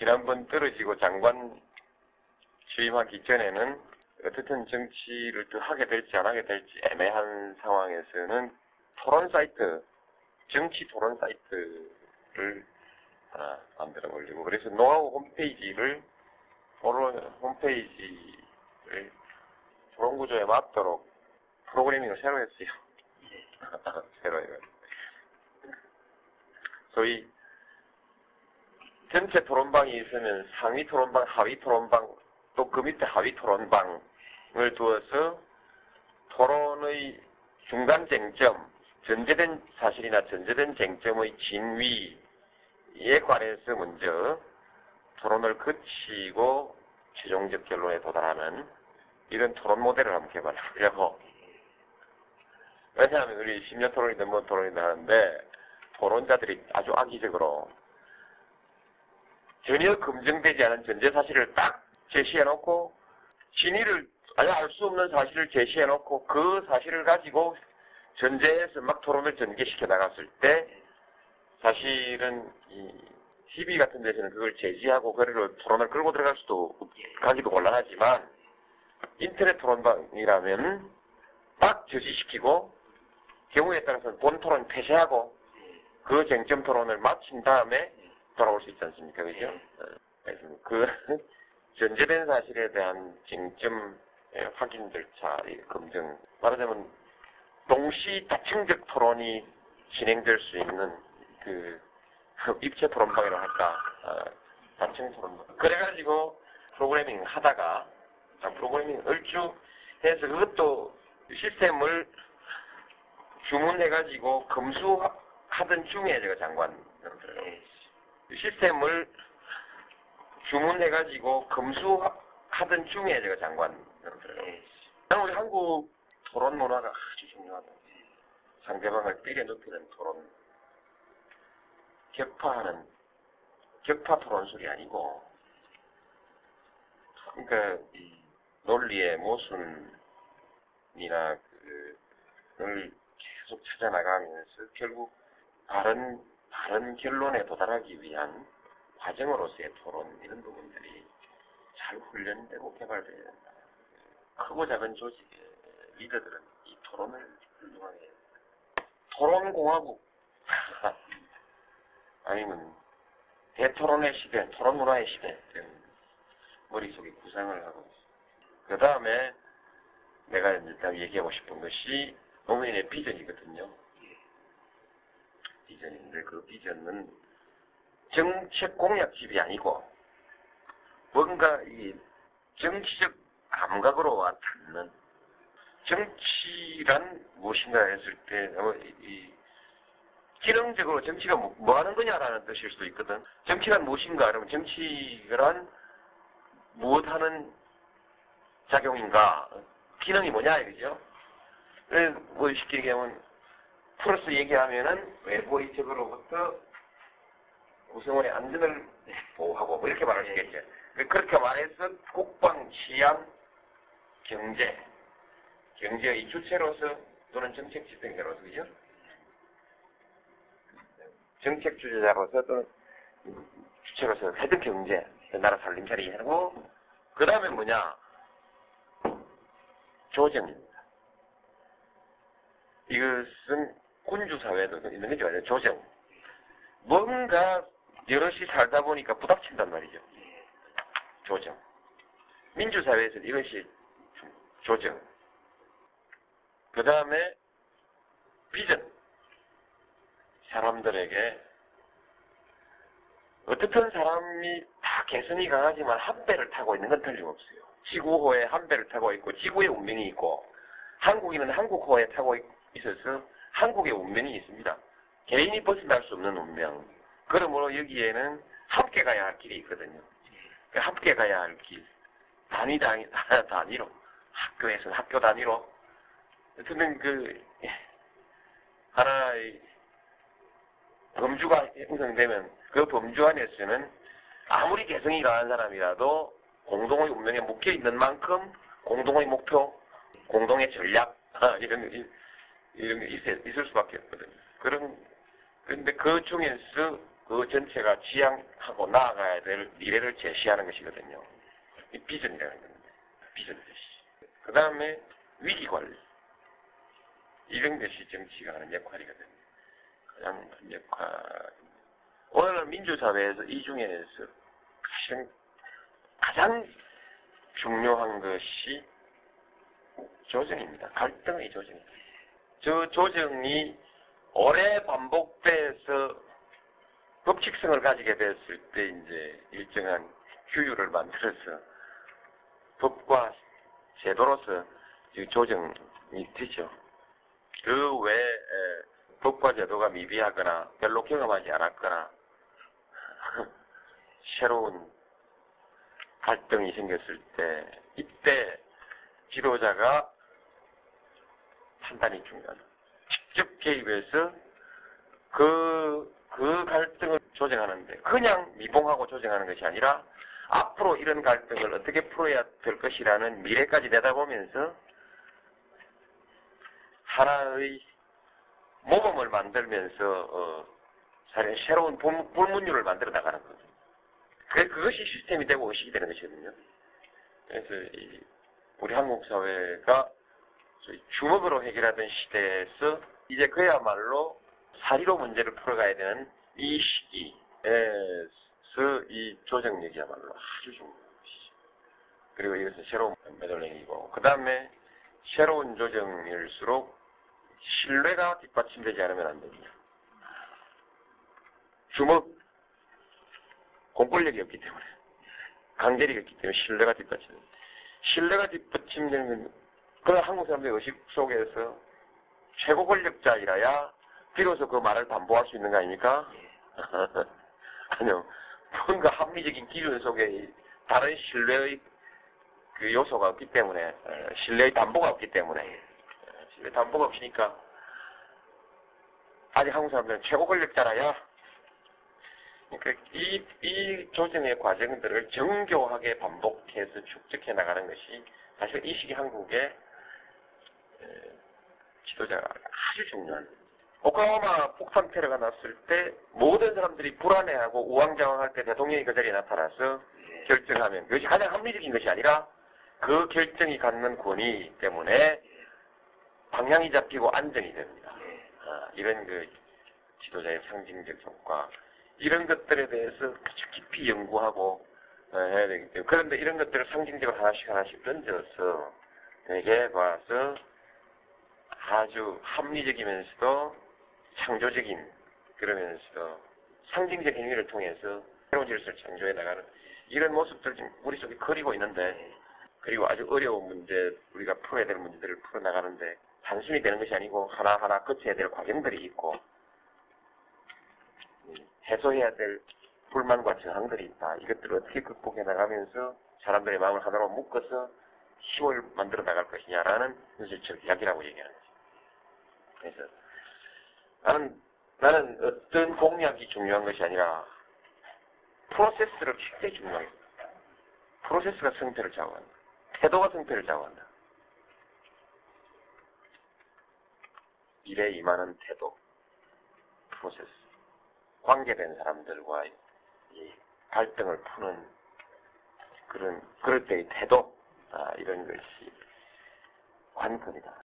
지난번 떨어지고 장관 취임하기 전에는 어떻든 정치를 또 하게 될지 안 하게 될지 애매한 상황에서는 토론 사이트, 정치 토론 사이트를 하나 만들어 올리고 그래서 노하우 홈페이지를 토론 홈페이지를 토론 구조에 맞도록 프로그래밍을 새로 했어요. 새로 해요. 소위 전체 토론방이 있으면 상위 토론방, 하위 토론방, 또 그 밑에 하위 토론방을 두어서 토론의 중간 쟁점, 전제된 사실이나 전제된 쟁점의 진위에 관해서 먼저 토론을 거치고 최종적 결론에 도달하는 이런 토론 모델을 한번 개발하려고. 왜냐하면 우리 10년 토론이 넘은 토론이 나는데 토론자들이 아주 악의적으로 전혀 검증되지 않은 전제 사실을 딱 제시해놓고 진위를 아예 알 수 없는 사실을 제시해놓고 그 사실을 가지고 전제에서 막 토론을 전개시켜 나갔을 때 사실은 이 TV 같은 데서는 그걸 제지하고 그를 토론을 끌고 들어갈 수도 가기도 곤란하지만 인터넷 토론방이라면 딱 저지시키고 경우에 따라서는 본 토론 폐쇄하고 그 쟁점 토론을 마친 다음에 돌아올 수 있지 않습니까? 그죠? 어, 그래서 그 전제된 사실에 대한 쟁점 확인 절차, 검증, 말하자면 동시 다층적 토론이 진행될 수 있는 그 입체 토론방이라고 할까, 어, 다층 토론방. 그래가지고 프로그래밍 하다가 자, 프로그래밍 얼추 해서 그것도 시스템을 주문해가지고 검수하던 중에 제가 장관. 시스템을 주문해가지고 검수하던 중에 제가 장관 들어요. 나는 우리 한국 토론 문화가 아주 중요하다. 상대방을 때려 눕히는 토론. 격파하는, 격파 토론술이 아니고, 그러니까, 이 논리의 모순이나 그, 를 계속 찾아나가면서 결국 바른, 바른 결론에 도달하기 위한 과정으로서의 토론, 이런 부분들이 잘 훈련되고 개발되어야 된다. 크고 작은 조직의 리더들은 이 토론을 훌륭하게. 토론공화국, 아니면 대토론의 시대, 토론 문화의 시대, 이런 머릿속에 구상을 하고 있습니다. 그 다음에 내가 일단 얘기하고 싶은 것이 노무현의 비전이거든요. 비전인데 그 비전은 정책 공약집이 아니고 뭔가 이 정치적 감각으로 와 닿는 정치란 무엇인가 했을 때 아마 이, 이 기능적으로 정치가 뭐, 뭐 하는 거냐라는 뜻일 수도 있거든. 정치란 무엇인가 그러면 정치란 무엇 하는 작용인가 기능이 뭐냐 이거죠. 뭐 쉽게 얘기하면 플러스 얘기하면은 외부의 적으로부터 구성원의 안전을 보호하고 뭐 이렇게 말할 수 있겠죠. 그렇게 말해서 국방, 치안, 경제, 경제의 주체로서 또는 정책 집행자로서 그죠? 정책 주제자로서 또는 주체로서 해든 경제, 나라 살림살이 하고 그 다음에 뭐냐? 조정입니다. 이것은 군주사회도 있는 거죠. 아니에요? 조정. 뭔가 여럿이 살다 보니까 부닥친단 말이죠. 조정. 민주사회에서 이것이 조정. 그 다음에 비전. 사람들에게 어떻든 사람이 다 개성이 강하지만 한 배를 타고 있는 건 틀림없어요. 지구호에 한 배를 타고 있고 지구의 운명이 있고 한국인은 한국호에 타고 있어서 한국의 운명이 있습니다. 개인이 벗어날 수 없는 운명. 그러므로 여기에는 함께 가야 할 길이 있거든요. 함께 가야 할 길. 단위 단위, 단위로. 학교에서는 학교 단위로. 어쨌든 그, 하나의 범주가 형성되면 그 범주 안에서는 아무리 개성이 강한 사람이라도 공동의 운명에 묶여 있는 만큼 공동의 목표, 공동의 전략, 이런, 이런 게 있을, 있을 수밖에 없거든요. 그런, 그런데 그 중에서 그 전체가 지향하고 나아가야 될 미래를 제시하는 것이거든요. 이 비전이라는 겁니다. 비전 제시. 그 다음에 위기 관리. 이런 것이 정치가 하는 역할이거든요. 가장 큰 역할. 오늘날 민주사회에서 이 중에서 가장, 가장 중요한 것이 조정입니다. 갈등의 조정입니다. 저 조정이 오래 반복돼서 법칙성을 가지게 됐을 때 이제 일정한 규율을 만들어서 법과 제도로서 이 조정이 되죠. 그 외에 법과 제도가 미비하거나 별로 경험하지 않았거나 새로운 갈등이 생겼을 때 이때 지도자가 판단이 중요하다. 직접 개입해서 그, 그 갈등을 조정하는데 그냥 미봉하고 조정하는 것이 아니라 앞으로 이런 갈등을 어떻게 풀어야 될 것이라는 미래까지 내다보면서 하나의 모범을 만들면서 어, 새로운 불- 불문율을 만들어 나가는 거죠. 그 그것이 시스템이 되고 의식이 되는 것이거든요. 그래서 이 우리 한국 사회가 주먹으로 해결하던 시대에서 이제 그야말로 사리로 문제를 풀어가야 되는 이 시기에서 이 조정력이야말로 아주 중요한 것이죠. 그리고 이것은 새로운 매달랭이고 그 다음에 새로운 조정일수록 신뢰가 뒷받침되지 않으면 안 됩니다. 주먹 공권력이 없기 때문에 강제력이 없기 때문에 신뢰가 뒷받침 신뢰가 뒷받침되는 건 그런 한국 사람들의 의식 속에서 최고 권력자이라야 비로소 그 말을 담보할 수 있는 거 아닙니까? 아니요. 뭔가 합리적인 기준 속에 다른 신뢰의 그 요소가 없기 때문에 어, 신뢰의 담보가 없기 때문에 어, 신뢰 담보가 없으니까 아직 한국 사람들은 최고 권력자라야 그러니까 이, 이 조정의 과정들을 정교하게 반복해서 축적해 나가는 것이 사실 이 시기 한국의 에, 지도자가 아주 중요한. 오클라호마 폭탄 테러가 났을 때 모든 사람들이 불안해하고 우왕좌왕할 때 대통령이 그 자리에 나타나서 결정하면 그것이 가장 합리적인 것이 아니라 그 결정이 갖는 권위 때문에 방향이 잡히고 안정이 됩니다. 아, 이런 그 지도자의 상징적 효과 이런 것들에 대해서 아주 깊이 연구하고 어, 해야 되기 때문에 그런데 이런 것들을 상징적으로 하나씩 하나씩 던져서 내게 봐서 아주 합리적이면서도 창조적인 그러면서도 상징적 행위를 통해서 새로운 질서를 창조해 나가는 이런 모습들 지금 우리 속에 그리고 있는데 그리고 아주 어려운 문제 우리가 풀어야 될 문제들을 풀어 나가는데 단순히 되는 것이 아니고 하나하나 거쳐야 될 과정들이 있고 음, 해소해야 될 불만과 저항들이 있다. 이것들을 어떻게 극복해 나가면서 사람들의 마음을 하나로 묶어서 힘을 만들어 나갈 것이냐라는 현실적 이야기라고 얘기하는. 그래서 나는 나는 어떤 공약이 중요한 것이 아니라 프로세스를 굉장히 중요하게. 프로세스가 성패를 좌우한다. 태도가 성패를 좌우한다. 일에 임하는 태도, 프로세스, 관계된 사람들과 이 갈등을 푸는 그런 그럴 때의 태도 아, 이런 것이 관건이다.